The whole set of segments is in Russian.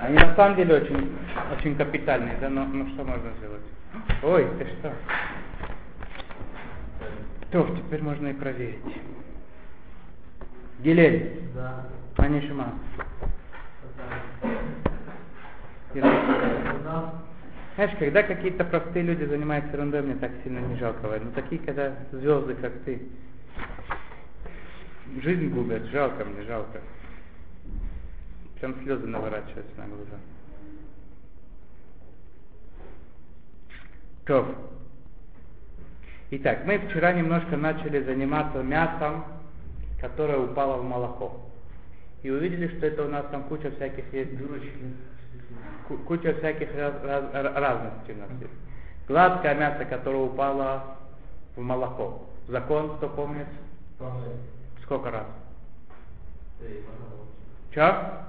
Они на самом деле очень, очень капитальные, да, но, но что можно сделать? Ой, ты что? То, теперь можно и проверить. Гилель. Да. Анишима. Да. Знаешь, когда какие-то простые люди занимаются ерундой, мне так сильно не жалко. Но такие, когда звезды, как ты, жизнь губят, жалко мне, жалко. Прям слезы наворачиваются на глаза. То. Итак, мы вчера немножко начали заниматься мясом, которое упало в молоко. И увидели, что это у нас там куча всяких есть куча всяких раз, раз- ра- разностей у нас есть. Гладкое мясо, которое упало в молоко. Закон, кто помнит? Сколько раз? Че?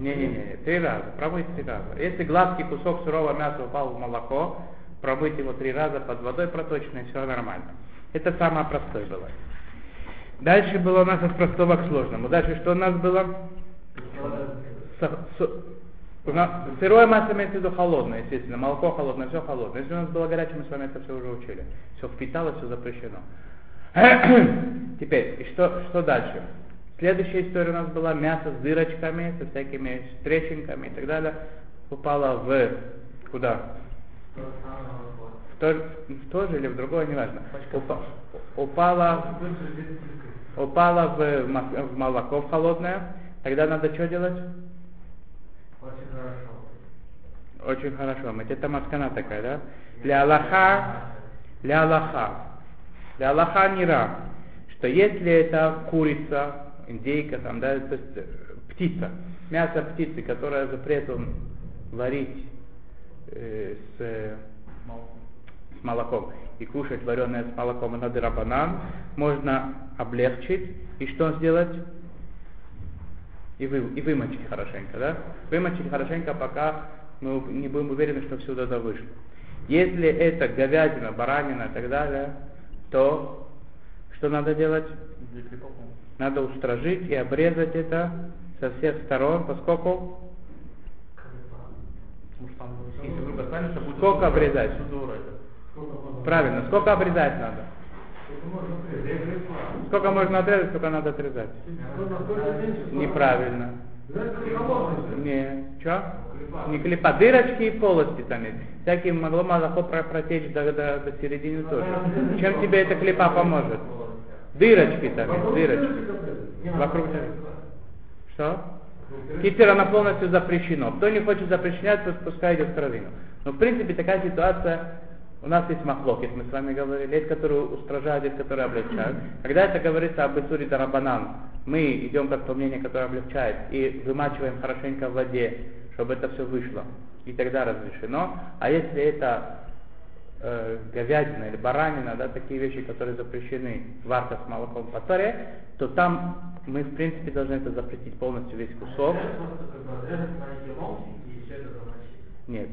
Не-не-не, три раза, промыть три раза. Если гладкий кусок сырого мяса упал в молоко, промыть его три раза под водой проточной, все нормально. Это самое простое было. Дальше было у нас от простого к сложному. Дальше что у нас было? Со- со- у нас сырое масло имеется в виду холодное, естественно. Молоко холодное, все холодное. Если у нас было горячее, мы с вами это все уже учили. Все впиталось, все запрещено. Теперь, и что, что дальше? Следующая история у нас была мясо с дырочками, со всякими трещинками и так далее. Упало в куда? В то, в то же или в другое, неважно. Упа- упало, упало в, в молоко в холодное. Тогда надо что делать? Очень хорошо. Очень хорошо. Мы это маскана такая, да? Для Аллаха, для Аллаха, для Аллаха нира, что если это курица, индейка, там, да, то есть э, птица, мясо птицы, которое запретом варить э, с, э, с молоком и кушать вареное с молоком, и надо рабанан, можно облегчить и что сделать? и, вы, и вымочить хорошенько, да? Вымочить хорошенько, пока мы не будем уверены, что все туда вышло. Если это говядина, баранина и так далее, то что надо делать? Надо устражить и обрезать это со всех сторон, поскольку Сколько обрезать? Правильно, сколько обрезать надо? Сколько можно отрезать? Сколько надо отрезать? Неправильно. Не, что? Не клепа. Дырочки и полости там есть. Всякие могло молоко про- протечь до, до, до середины тоже. Чем тебе эта клепа поможет? Дырочки там есть, дырочки. Вокруг Что? Кипер она полностью запрещено. Кто не хочет запрещать, пусть пускай идет в кровину. Но в принципе такая ситуация, у нас есть махлокит, мы с вами говорили, есть, которые устражают, есть, которые облегчают. Когда это говорится об Исуре Дарабанан, мы идем как то мнение, которое облегчает, и вымачиваем хорошенько в воде, чтобы это все вышло. И тогда разрешено. А если это э, говядина или баранина, да, такие вещи, которые запрещены, варка с молоком по Торе, то там мы, в принципе, должны это запретить полностью весь кусок. Это замочить. Нет.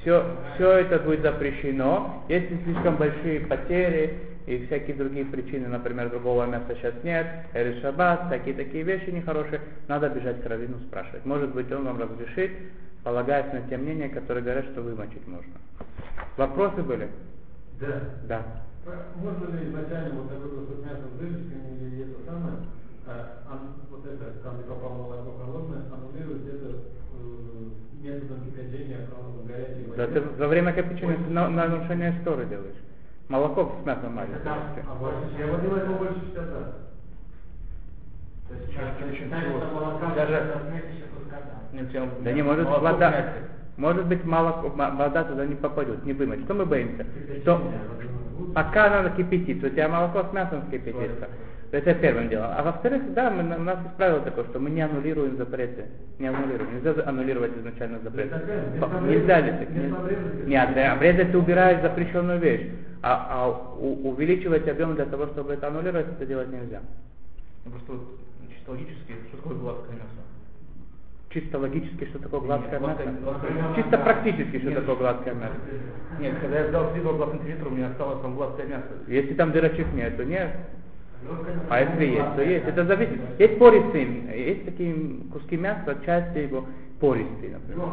Все, все это будет запрещено. Если слишком большие потери и всякие другие причины, например, другого мяса сейчас нет, или шаббат, всякие такие вещи нехорошие, надо бежать к раввину спрашивать. Может быть, он вам разрешит, полагаясь на те мнения, которые говорят, что вымочить можно. Вопросы были? Да. Да. Можно ли изначально вот такой кусок мяса с дырочками или это самое, а, ан- вот это, там где попало молоко холодное, аннулировать это э, методом кипячения в горячей воде? Да ты во время кипячения ты на, на нарушение истории делаешь. Молоко с мясом маленькое. А больше, я водила его больше 60 раз. То есть Даже- от следующего куска, да. Нет, я- Да не может молоко вода, может быть молоко, вода туда не попадет, не вымыть. Что мы боимся? Что пока надо кипятиться, у тебя молоко с мясом скипятится. Это первым делом. А во-вторых, да, мы, у нас есть правило такое, что мы не аннулируем запреты. Не аннулируем. Нельзя аннулировать изначально запрет. То есть опять, По- вместо Нельзя ли так? Нет, да, обрезать ты убираешь запрещенную вещь. А, а у- увеличивать объем для того, чтобы это аннулировать, это делать нельзя. Ну, Просто вот чисто логически, что такое гладкое мясо? Чисто логически, что такое Нет, мясо? гладкое- Чисто практически, что Нет. такое гладкое мясо? Нет, когда я взял 3,2 сантиметра, у меня осталось там гладкое мясо. Если там дырочек нету, нет. А если есть, то есть. Это зависит. Есть пористые, есть такие куски мяса, части его пористые, например.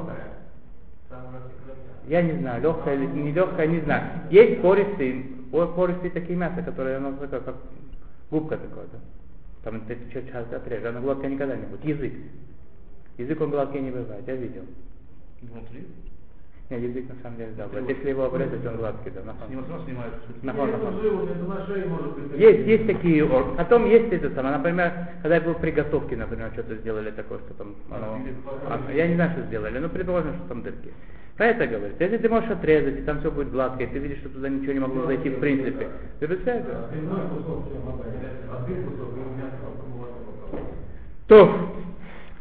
Я не знаю, легкое или не легкое, не знаю. Есть пористые, пористые такие мяса, которые оно такое, как губка такое, да? Там ты чуть часть отрежешь, оно гладкое никогда не будет. Язык. Язык он гладкий не бывает, я видел. Внутри. Нет, язык на самом деле, да. Вот если его обрезать, он гладкий, да. на самом Снимают, сразу снимают. На Нет, фон, на это фон. же вот это на шее может быть. Есть, есть такие, ор- потом есть это самое, например, когда я был в приготовке, например, что-то сделали такое, что там, оно- а, я не знаю, что сделали, но предположим, что там дырки. Про это говорится. Если ты можешь отрезать, и там все будет гладко, и ты видишь, что туда ничего не могло зайти в принципе, ты представляешь? То,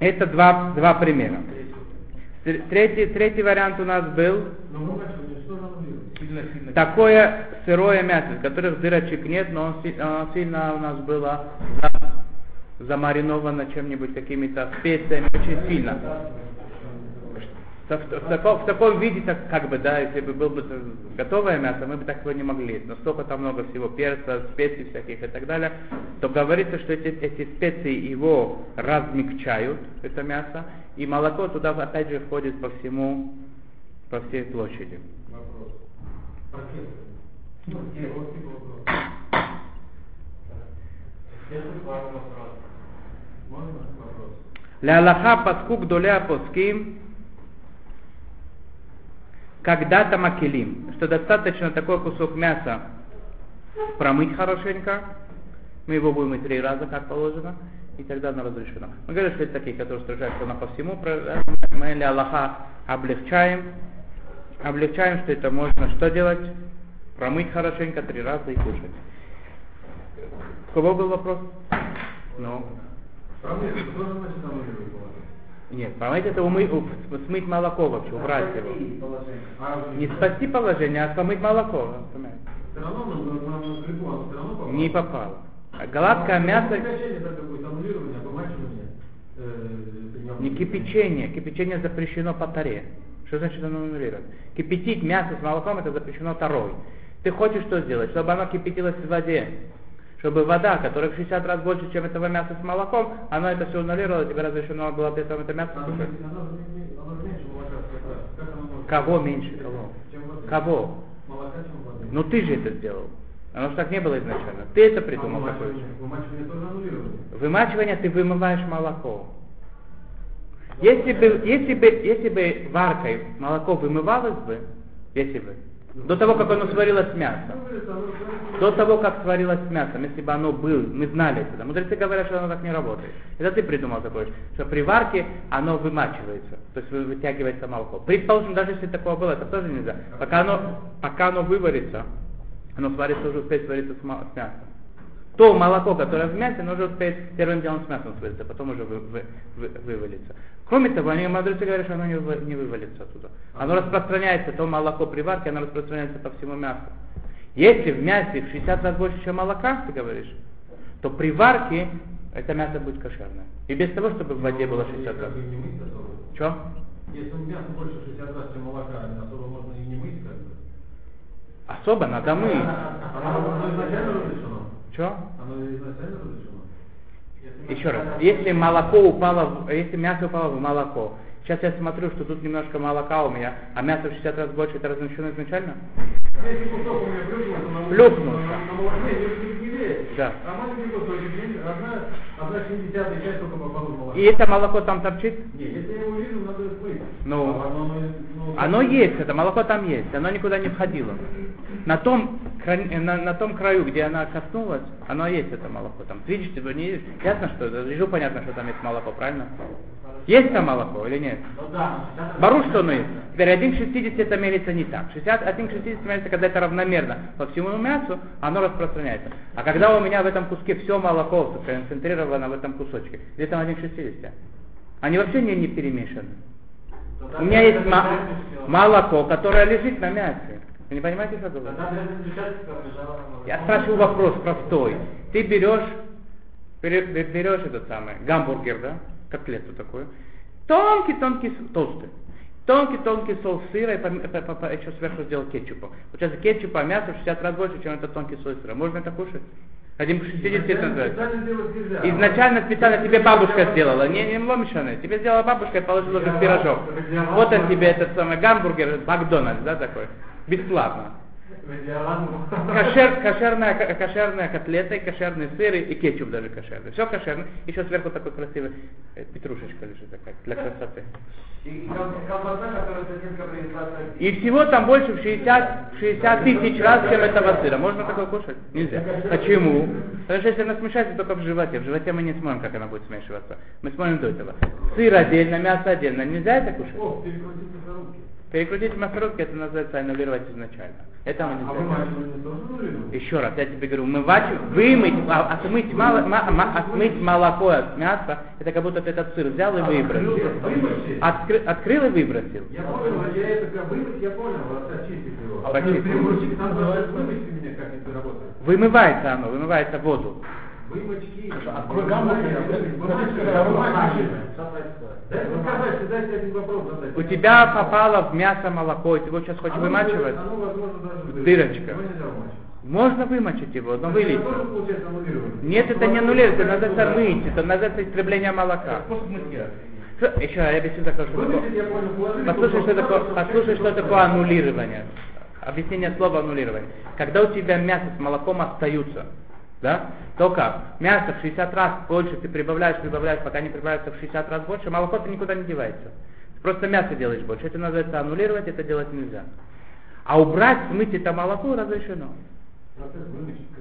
это два, два примера. Тр- Третий, третий вариант у нас был такое сырое мясо, в которых дырочек нет, но оно сильно у нас было за- замариновано чем-нибудь, какими-то специями, очень сильно. В, в таком, в таком виде, так, как бы, да, если бы было бы готовое мясо, мы бы так его не могли. есть. Но столько там много всего перца, специй всяких и так далее, то говорится, что эти, эти специи его размягчают, это мясо, и молоко туда опять же входит по всему, по всей площади. Вопрос. Оркестр. Ну, где? Вот типа вопрос. Можно вопрос? Ля Аллаха паскук доля поским когда-то макелим, что достаточно такой кусок мяса промыть хорошенько, мы его будем мыть три раза, как положено, и тогда оно разрешено. Мы говорим, что это такие, которые строжаются на по всему, мы ля Аллаха облегчаем, облегчаем, что это можно что делать? Промыть хорошенько три раза и кушать. У кого был вопрос? Ну. Промыть, Нет, помыть это умы, смыть молоко вообще, убрать его. А Не спасти положение, а помыть молоко. все равно на, плиту оно все равно попало? Не попало. А Гладкое мясо, какое-то аннулирование, обмачивание. Э, не кипячение, кипячение запрещено по таре. Что значит оно аннулирует? Кипятить мясо с молоком это запрещено тарой. Ты хочешь что сделать? Чтобы оно кипятилось в воде. Чтобы вода, которая в 60 раз больше, чем этого мяса с молоком, оно это все аннулировало, тебе разрешено было при этом это мясо кушать. Кого меньше? Кого? Кого? Молока, чем воды. Ну ты же это сделал. Оно же так не было изначально. Ты это придумал а вымачивание, вымачивание тоже аннулирование. Вымачивание ты вымываешь молоко. Если бы, если бы, если бы варкой молоко вымывалось бы, если бы, до того, как оно сварилось мясо, до того, как сварилось мясом, если бы оно было, мы знали это, мудрецы говорят, что оно так не работает. Это ты придумал такое, что при варке оно вымачивается, то есть вы- вытягивается молоко. Предположим, даже если такое было, это тоже нельзя. Пока оно, пока оно выварится, оно сварится, уже успеет свариться с, с мясом. То молоко, которое в мясе, оно уже успеет первым делом с мясом свариться, потом уже вы- вы- вы- вывалится. Кроме того, они мудрецы говорят, что оно не, вы- не вывалится оттуда. Оно распространяется, то молоко при варке, оно распространяется по всему мясу. Если в мясе в 60 раз больше, чем молока, ты говоришь, то при варке это мясо будет кошерное. И без того, чтобы в воде было 60 раз. Че? Если мясо больше 60 раз, чем молока, особо можно и не мыть, как бы. Особо надо мыть. Оно, изначально разрешено. Че? Оно изначально разрешено. Еще раз, если молоко упало, если мясо упало в молоко, сейчас я смотрю, что тут немножко молока у меня, а мясо в 60 раз больше, это разрешено изначально? Плюхнулся. Да. А маленький кусочек, не- одна, одна семидесятая часть только молоко. И это молоко там торчит? Не, если я его вижу, надо смыть. Ну. А оно, ну, Оно есть, это молоко там есть, оно никуда не входило. На том, на, на том краю, где она коснулась, оно есть, это молоко. Там, видишь, ты не? Ясно, что, лежу понятно, что там есть молоко, правильно? Есть там молоко или нет? Ну да, но Бару, что оно есть. Теперь 1 к 60 это мерится не так. 60, 1 к 60 мерится, когда это равномерно по всему мясу, оно распространяется. А когда у меня в этом куске все молоко сконцентрировано в этом кусочке, где там 1 к 60? Они вообще не, не перемешаны. У меня есть ма- молоко, которое лежит на мясе. Вы не понимаете, что говорю? Я спрашиваю вопрос простой. Ты берешь, бере- бе- берешь этот самый гамбургер, да, котлету такую, тонкий-тонкий, толстый, тонкий-тонкий соус сыра и пом- по- по- по- еще сверху сделал кетчупом. Получается кетчупа, мясо в 60 раз больше, чем этот тонкий соус сыра. Можно это кушать? По 60 это называется. Изначально специально тебе бабушка сделала, не, не ломишаны. Тебе сделала бабушка и положила в пирожок. Вот он тебе этот самый гамбургер, Макдональдс, да, такой. Бесплатно. Кошер, кошерная, кошерная котлета, и кошерный сыр, и кетчуп даже кошерный. Все кошерно. Еще сверху такой красивый э, петрушечка лежит такая, для красоты. И колбаса, всего там больше в 60, в 60 тысяч раз, чем этого сыра. Можно такое кушать? Нельзя. Почему? Потому что если она смешается только в животе. В животе мы не смотрим, как она будет смешиваться. Мы смотрим до этого. Сыр отдельно, мясо отдельно. Нельзя это кушать? Перекрутить мясорубки. Это называется аннулировать изначально. Это мы А тоже нулируется? Еще раз, я тебе говорю, умывать, вымыть, а, отмыть, мало, ма- ма- отмыть молоко от мяса, это как будто ты этот сыр взял и выбросил. Вымочить? Откры- открыл и выбросил. Я понял, я это как вымыть, я понял, очистить его. А там вымочить меня, как это работает. Вымывается оно, вымывается в открой сказать, один вопрос задать. У тебя попало в мясо молоко, и ты его сейчас хочешь Оно- вымачивать? Оно, возможно, даже... Дырочка. Можно вымочить его, но вылить. Нет, это не аннулируется, это называется мыть, это называется истребление молока. Еще я объясню такое, что такое. Послушай, что такое, послушай, что такое аннулирование. Объяснение слова аннулирование. Когда у тебя мясо с молоком остаются, да, то как? Мясо в 60 раз больше ты прибавляешь, прибавляешь, пока не прибавляется в 60 раз больше, молоко-то никуда не девается. Ты просто мясо делаешь больше. Это называется аннулировать, это делать нельзя. А убрать, смыть это молоко разрешено. Процесс какой-то.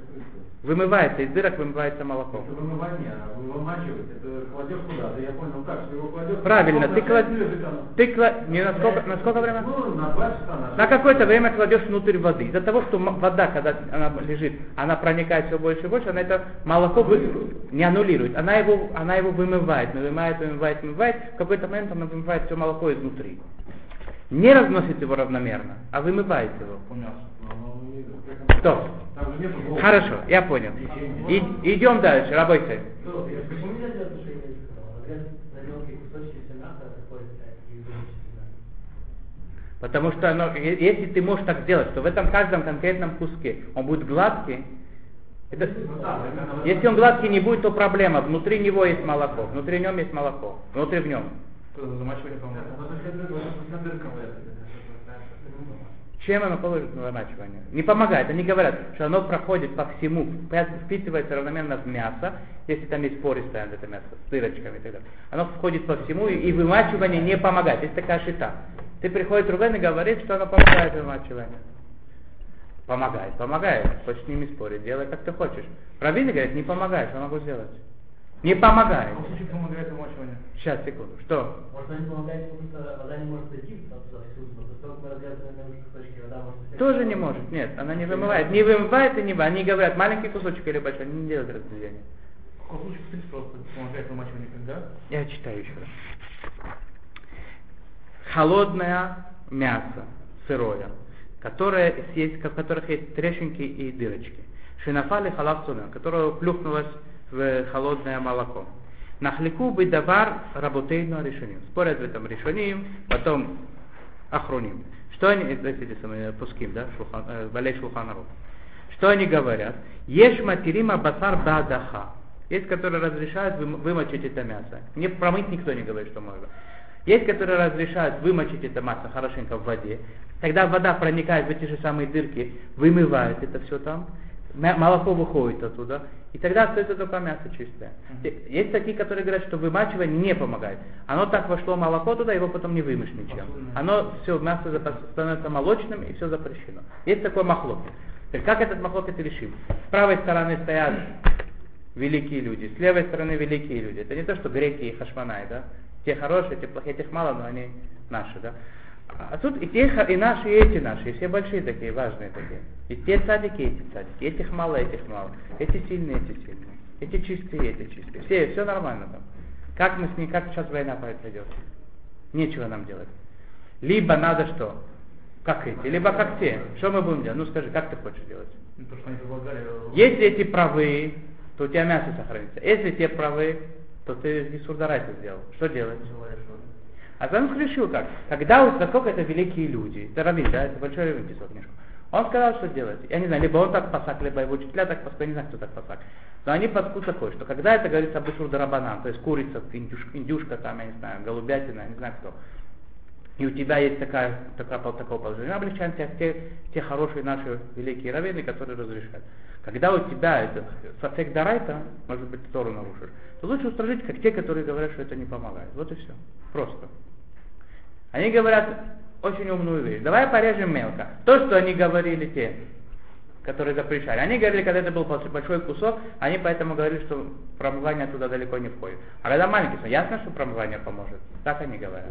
Вымывается, из дырок вымывается молоко. Это вымывание, а вымачивать, это кладешь куда-то, я понял, как, что его кладешь... Правильно, ты, Сколько клад... на шесть лежит оно? ты кла- не на сколько, на сколько время? Ну, на два часа, на На какое-то время кладешь внутрь воды. Из-за того, что вода, когда она лежит, она проникает все больше и больше, она это молоко вы- не аннулирует. Она его, она его вымывает, вымывает, вымывает, вымывает. В какой-то момент она вымывает все молоко изнутри. Не разносит его равномерно, а вымывает его. По волн. Хорошо, я понял. И, идем дальше, работай. Почему нельзя делать то, что я сказал? Отрезать на мелкие кусочки все мясо, такое и вымочить сюда. Потому что оно, е- если ты можешь так сделать, что в этом каждом конкретном куске он будет гладкий, это- Ну, если он гладкий не будет, то проблема. Внутри него есть молоко, внутри нем есть молоко, внутри в нем. Замачивание. Чем оно положит на вымачивание? Не помогает. Они говорят, что оно проходит по всему, впитывается равномерно в мясо, если там есть пористое это мясо, с дырочками и так далее. Оно входит по всему, и, и вымачивание не помогает. Есть такая шита. Ты приходит Рубен и говорит, что оно помогает вымачиванию. Помогает, помогает. Хочешь с ними спорить, делай как ты хочешь. Раввины говорят, не помогает, что могу сделать? Не помогает. Случае помогает? Сейчас, секунду. Что? Может, потому вода не может дойти туда может... Тоже не может, нет, она не вымывает. Не вымывает и не вымывает. Они говорят, маленький кусочек или большой, они не делают разделения. В принципе, просто помогает? Я читаю еще раз. Холодное мясо, сырое, которое есть, в которых есть трещинки и дырочки. Шинафали халав которое плюхнулось в холодное молоко. Нахлику бы давар работейну решением. Спорят в этом решением, потом охроним. Что они, это эти самые пуским, да, шулхан, э, Балей Шулхан Арух. Что они говорят? Ешь материма басар бадаха. Есть, которые разрешают вым- вымочить это мясо. Не промыть никто не говорит, что можно. Есть, которые разрешают вымочить это мясо хорошенько в воде. Тогда вода проникает в эти же самые дырки, вымывает это все там. Молоко выходит оттуда. И тогда остается только мясо чистое. Те- Есть такие, которые говорят, что вымачивание не помогает. Оно так вошло молоко туда, его потом не вымышь ничем. Оно все, мясо становится молочным и все запрещено. Есть такой. Теперь Как этот махлокет решим? С правой стороны стоят великие люди, с левой стороны великие люди. Это не то, что греки и хашманай, да? Те хорошие, те плохие, тех мало, но они наши, да? А тут и те, ха- и наши, и эти наши, и все большие такие, важные такие. И те садики, и эти садики. Этих мало, этих мало. Эти сильные, эти сильные. Эти чистые, эти чистые. Все, все нормально там. Как мы с ней, как сейчас война пойдет? Нечего нам делать. Либо надо что? Как эти, либо как те. Что мы будем делать? Ну скажи, как ты хочешь делать? Ну, э, Если эти правы, то у тебя мясо сохранится. Если те правы, то ты и сурдарайта сделал. Что делать? А сам решил как? Когда, вот, насколько это великие люди, это раввин, да, это большой раввин писал книжку. Он сказал, что делать. Я не знаю, либо он так посак, либо его учителя так посак, я не знаю, кто так посак. Но они паску такое, что когда это говорится об Исур Дарабанан, то есть курица, индюшка, индюшка, там, я не знаю, голубятина, я не знаю кто, и у тебя есть такая, такая, такое положение, мы облегчаем тебя те, те хорошие наши великие раввины, которые разрешают. Когда у тебя это сафек дарайта, может быть, Тору нарушишь, то лучше устражить, как те, которые говорят, что это не помогает. Вот и все. Просто. Они говорят очень умную вещь. Давай порежем мелко. То, что они говорили те, которые запрещали. Они говорили, когда это был большой кусок, они поэтому говорили, что промывание туда далеко не входит. А когда маленький, то ясно, что промывание поможет. Так они говорят.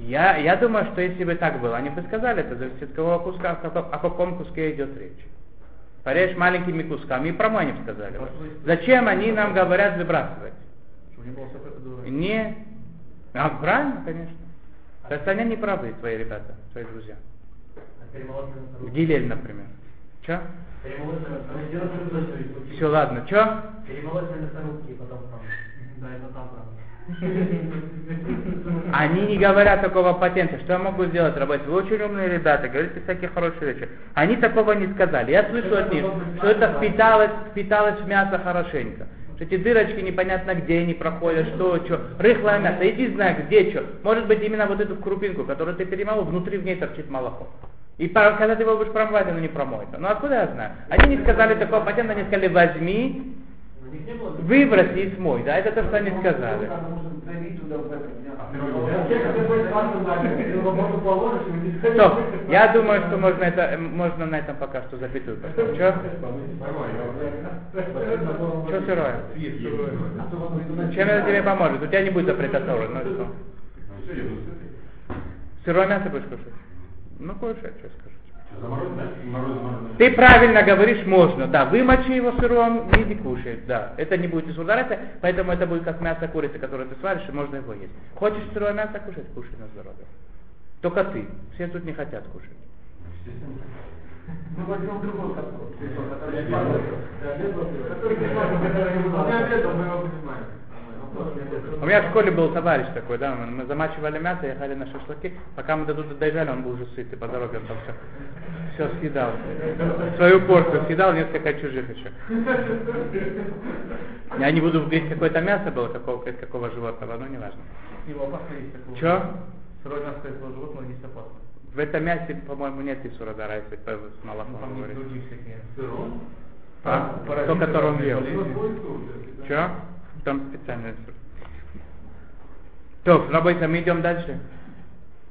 Я, я думаю, что если бы так было, они бы сказали, это зависит от какого куска, о каком куске идет речь. Порежь маленькими кусками, и промой бы сказали. Бы. Зачем они нам говорят выбрасывать? Не. А, правильно, конечно. То есть они не правы, твои ребята, твои друзья. В Гилель, например. Че? Все, ладно. Че? Перемолоть на мясорубке и потом там. Да, это там правда. Они не говорят такого патента. Что я могу сделать, работать? Вы очень умные ребята, говорите всякие хорошие вещи. Они такого не сказали. Я слышу от них, что это впиталось, впиталось в мясо хорошенько. Что эти дырочки непонятно где они проходят, что, что. Рыхлое мясо, иди знай, где что. Может быть именно вот эту крупинку, которую ты перемолол, внутри в ней торчит молоко. И когда ты его будешь промывать, оно не промоется. Ну откуда я знаю? Они не сказали такого патента, они сказали, возьми, выброси и смой. Да, это то, что они сказали. Стоп, я думаю, что можно, это, можно на этом пока что запятую поставить. Че? Че сырое? Чем это тебе поможет? У тебя не будет запрета Торы, ну что? Сырое мясо будешь кушать? Ну, кушай, что скажешь. Ты правильно говоришь, можно, да, вымочи его сыром, иди кушай, да. Это не будет из ударата, поэтому это будет как мясо курицы, которое ты сваришь, и можно его есть. Хочешь сырое мясо кушать, кушай на здоровье. Только ты. Все тут не хотят кушать. У меня в школе был товарищ такой, да, мы замачивали мясо, ехали на шашлыки, пока мы до туда доезжали, он был уже сыт, и по дороге он там все, все съедал. Свою порцию съедал, несколько чужих еще. Я не буду говорить, какое-то мясо было, какого, какого животного, но не важно. Его опасно есть такого. Че? Сырое мясо этого животного есть опасно. В этом мясе, по-моему, нет и сурадара, если с молоком Там есть говорить. другие всякие. А? То, который он ел. Че? Там специальный сур. То, работаем, мы идем дальше.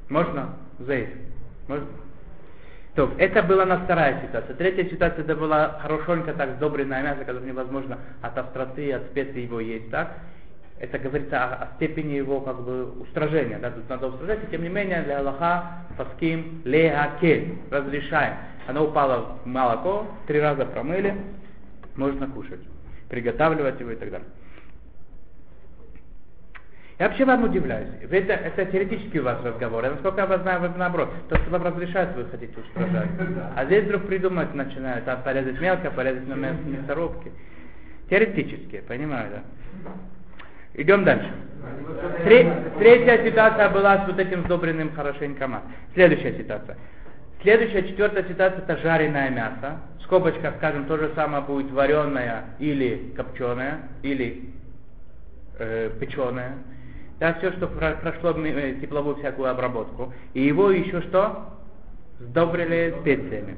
Можно? Зейд. Можно? То, это была на вторая ситуация. Третья ситуация, это была хорошенько так сдобренное мясо, которое невозможно от остроты, от специй его есть, так? Это говорится о, о степени его как бы устражения, да, тут надо устражать, и тем не менее для Аллаха, Паским, Легаке, разрешаем. Оно упало в молоко, три раза промыли, можно кушать, приготавливать его и так далее. Я вообще вам удивляюсь. Это, это теоретический у вас разговор. Я насколько я вас знаю, вы наоборот. То, что вам разрешают, вы хотите устражать. А здесь вдруг придумать начинают. Там порезать мелко, порезать на мясорубке. Теоретически, понимаю, да? Идем дальше. Тре- третья ситуация была с вот этим сдобренным хорошенько маслом. Следующая ситуация. Следующая, четвертая ситуация, это жареное мясо. В скобочках, скажем, то же самое будет вареное или копченое, или э, печеное. Да, все, что про- прошло э, тепловую всякую обработку. И его еще что? Сдобрили специями.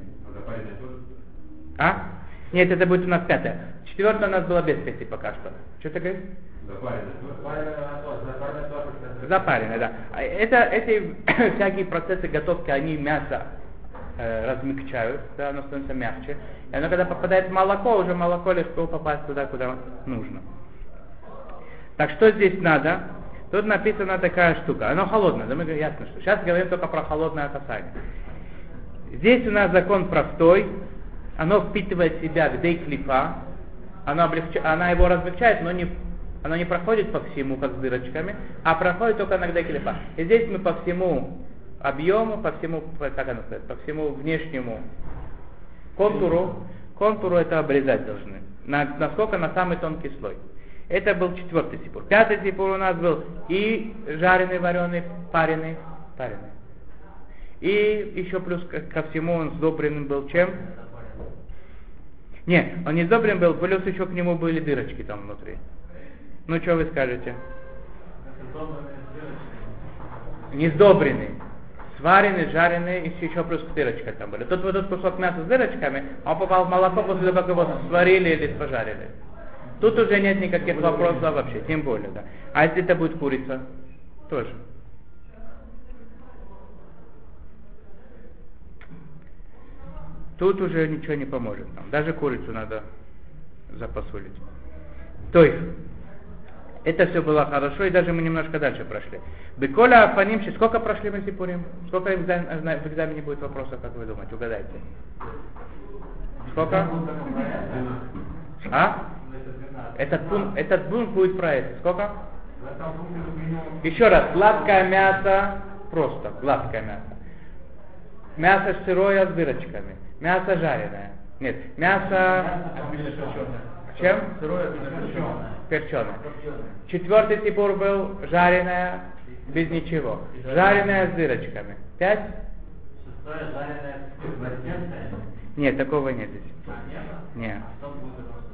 А? Нет, это будет у нас пятое. Четвертое у нас было без специй пока что. Что ты говоришь? Запаренное, да. А Это, эти всякие процессы готовки, они мясо э, размягчают, да, оно становится мягче. И оно, когда попадает в молоко, уже молоко легко попасть туда, куда нужно. Так что здесь надо? Тут написана такая штука. Оно холодное, да мы говорим, ясно, что. Сейчас говорим только про холодное касание. Здесь у нас закон простой. Оно впитывает в себя где клипа. Оно облегча... Она его размягчает, но не оно не проходит по всему, как с дырочками, а проходит только на клипа. И здесь мы по всему объему, по всему, как оно сказать, по всему внешнему контуру, контуру это обрезать должны. На, насколько на самый тонкий слой. Это был четвертый сипур. Пятый сипур у нас был и жареный, вареный, пареный, пареный. И еще плюс ко, всему он сдобрен был чем? Нет, он не сдобрен был, плюс еще к нему были дырочки там внутри. Ну, что вы скажете? Не сдобренный. Сваренный, жареный, и еще плюс дырочка там были. Тут вот этот кусок мяса с дырочками, он попал в молоко после того, как его сварили или пожарили. Тут уже нет никаких вопросов вообще, тем более, да. А если это будет курица? Тоже. Тут уже ничего не поможет нам. Даже курицу надо запасулить. То есть, это все было хорошо, и даже мы немножко дальше прошли. Беколя Афанимши, сколько прошли мы Сипурим? Сколько в экзамене, в экзамене будет вопросов, как вы думаете? Угадайте. Сколько? А? Этот пункт, этот пункт будет про это. Сколько? Еще раз, гладкое мясо, просто гладкое мясо. Мясо сырое с дырочками. Мясо жареное. Нет, мясо... Чем? Сырое Перченое. Четвертый типур был жареное без ничего. Жареное с дырочками. Пять? Шестое жареное. Нет, такого нет здесь. А, нет?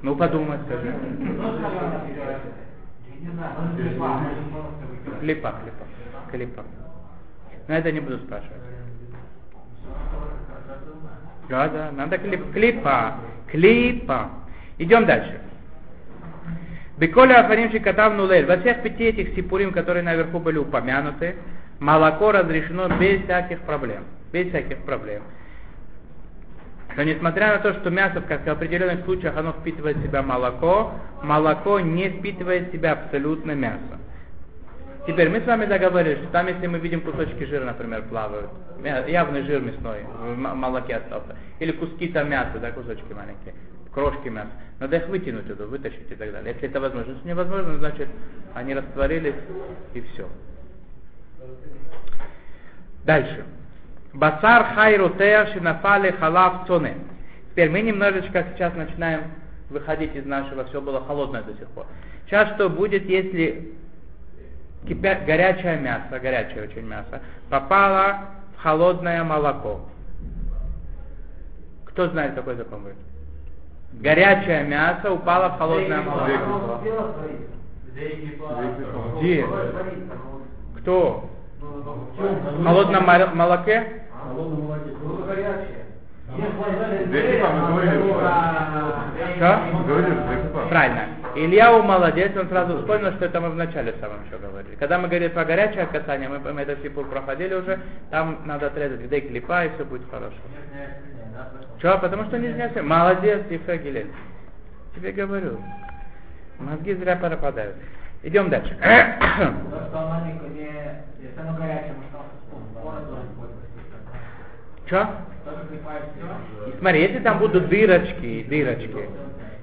Ну подумай, скажи. Клипа, клипа. Клипа. Но это не буду спрашивать. Да, да, надо клип, клипа. Клипа. Идем дальше. Беколя Афаримши Катав Нулель. Во всех пяти этих сипурим, которые наверху были упомянуты, молоко разрешено без всяких проблем. Без всяких проблем. Но несмотря на то, что мясо, как в определенных случаях, оно впитывает в себя молоко, молоко не впитывает в себя абсолютно мясо. Теперь мы с вами договорились, что там, если мы видим кусочки жира, например, плавают, явный жир мясной в молоке остался, или куски там мяса, да, кусочки маленькие, крошки мяса, надо их вытянуть туда, вытащить и так далее. Если это возможно. Если невозможно, значит, они растворились и все. Дальше. Басар хайрутея шинафали халав цоне. Теперь мы немножечко сейчас начинаем выходить из нашего, все было холодное до сих пор. Сейчас что будет, если кипя... горячее мясо, горячее очень мясо, попало в холодное молоко? Кто знает, какой закон будет? Горячее мясо упало в холодное молоко. Где? Кто? В холодном мо- молоке? Что? Мы говорили уже, декипа. Правильно. Ильяу молодец, он сразу вспомнил, что это мы в начале самом еще говорили. Когда мы говорили про горячее касание, мы, мы этот сипур проходили уже, там надо отрезать где клипа, и все будет хорошо. Что? Потому что не снять. Молодец, Ефе Гилель. Тебе говорю. Мозги зря пропадают. Идем дальше. То, что оно не, не, если оно горячее, может. Что? Смотри, если там будут дырочки, дырочки,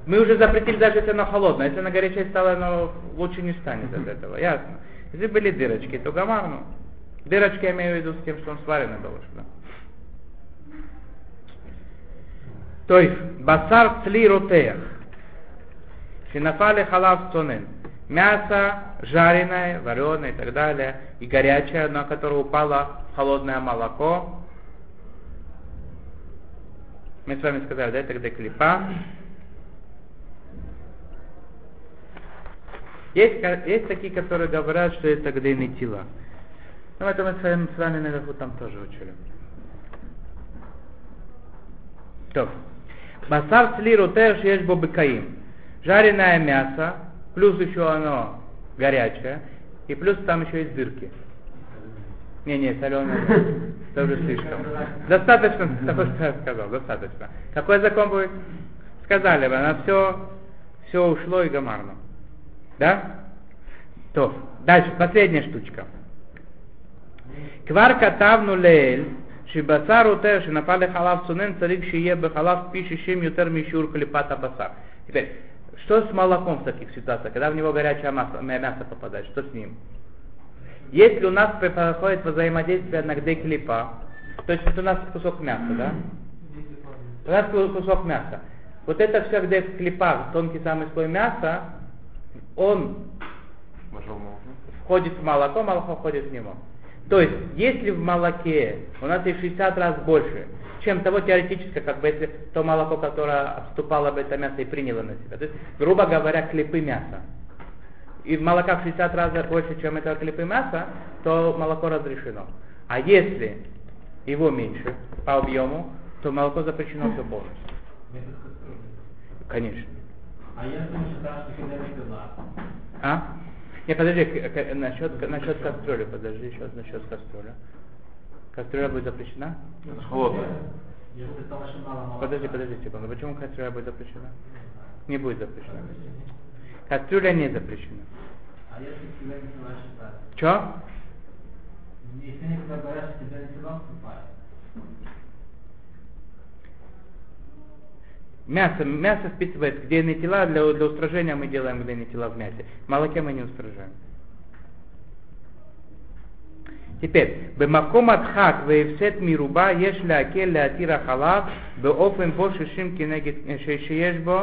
мы уже запретили даже если оно холодное. Если оно горячее стало, оно лучше не станет от этого. Ясно. Если были дырочки, то гамарну. Дырочки я имею в виду с тем, что он сваренный был уже. Да? То есть, басар цли ротех. Шинафали халав цонен. Мясо жареное, вареное и так далее, и горячее, на которое упало в холодное молоко. Мы с вами сказали, да, это клипа. Есть, есть такие, которые говорят, что это где тела. Но это мы с вами, с вами наверху там тоже учили. То. Басар слиру теж есть бобыкаим. Жареное мясо, плюс еще оно горячее, и плюс там еще есть дырки. Не, не, соленый. Тоже слишком. Достаточно того, что я сказал, достаточно. Какой закон будет? Сказали бы, на все, все ушло и гамарно. Да? То. Дальше, последняя штучка. Квар катавну леэль, шибасар утер, шинапали халав цунен, царик шие бахалав пиши шим ютер мишур клепата басар. Теперь, что с молоком в таких ситуациях, когда в него горячее мясо, мясо попадает, что с ним? Если у нас происходит взаимодействие на где клипа, то есть это у нас кусок мяса, да? У нас ку- кусок мяса. Вот это все, где в клипах тонкий самый слой мяса, он входит в молоко, молоко входит в него. То есть, если в молоке у нас есть 60 раз больше, чем того теоретически, как бы если то молоко, которое обступало бы это мясо и приняло на себя. То есть, грубо говоря, клепы мяса. И молока в 60 раз больше, чем этого клепы мяса, то молоко разрешено. А если его меньше по объему, то молоко запрещено все полностью. Конечно. А мы считаем, что когда не пила, А? Не, подожди, насчет, насчет кастрюли, подожди, еще насчет кастрюли. Кастрюля будет запрещена? Холодная. Подожди, подожди секунду. Почему кастрюля будет запрещена? Не будет запрещена. Кастрюля не запрещена. А если тебя не пила считать? Че? Если некоторые говорят, что тебя не пила вступает. Мясо, мясо вписывается, где иные тела, для, для устражения мы делаем где иные тела в мясе. В молоке мы не устражаем. Теперь, במקום הדחק והפסד מרובה יש להקל להתיר החלב באופן בו שישים כנגד, ש- שיש בו,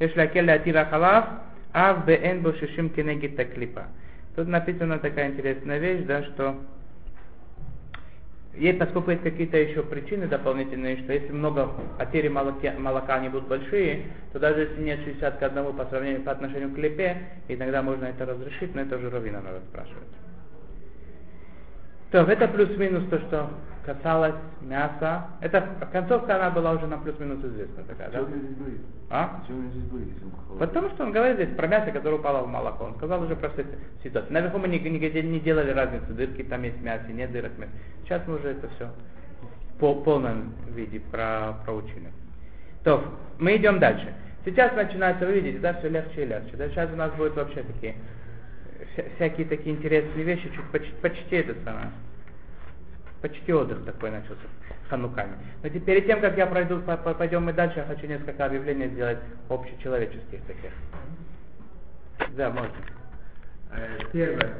יש להקל להתיר החלב אף באין בו שישים כנגד הקליפה. Тут написана такая интересная вещь, да, что Ей, поскольку есть какие-то еще причины дополнительные, что если много потери молока, молока они будут большие, то даже если нет 60 к 1 по сравнению по отношению к клепе, иногда можно это разрешить, но это уже равина надо спрашивать. То, это плюс-минус то, что касалось мяса. Это концовка, она была уже нам плюс-минус известна такая, да? А? Потому что он говорит здесь про мясо, которое упало в молоко. Он сказал уже про все эти ситуации. Наверху мы нигде, нигде не делали разницы, дырки там есть в мясе, нет дырок в мясе. Сейчас мы уже это все в полном виде про, проучили. То, мы идем дальше. Сейчас начинается, вы видите, да, все легче и легче. Да, сейчас у нас будут вообще такие всякие такие интересные вещи, чуть почти, почти это самое. Почти отдых такой начался хануками. Но теперь, перед тем, как я пройду, по- по- пойдем мы дальше, я хочу несколько объявлений сделать общечеловеческих таких. Да, можно. Э, Первое.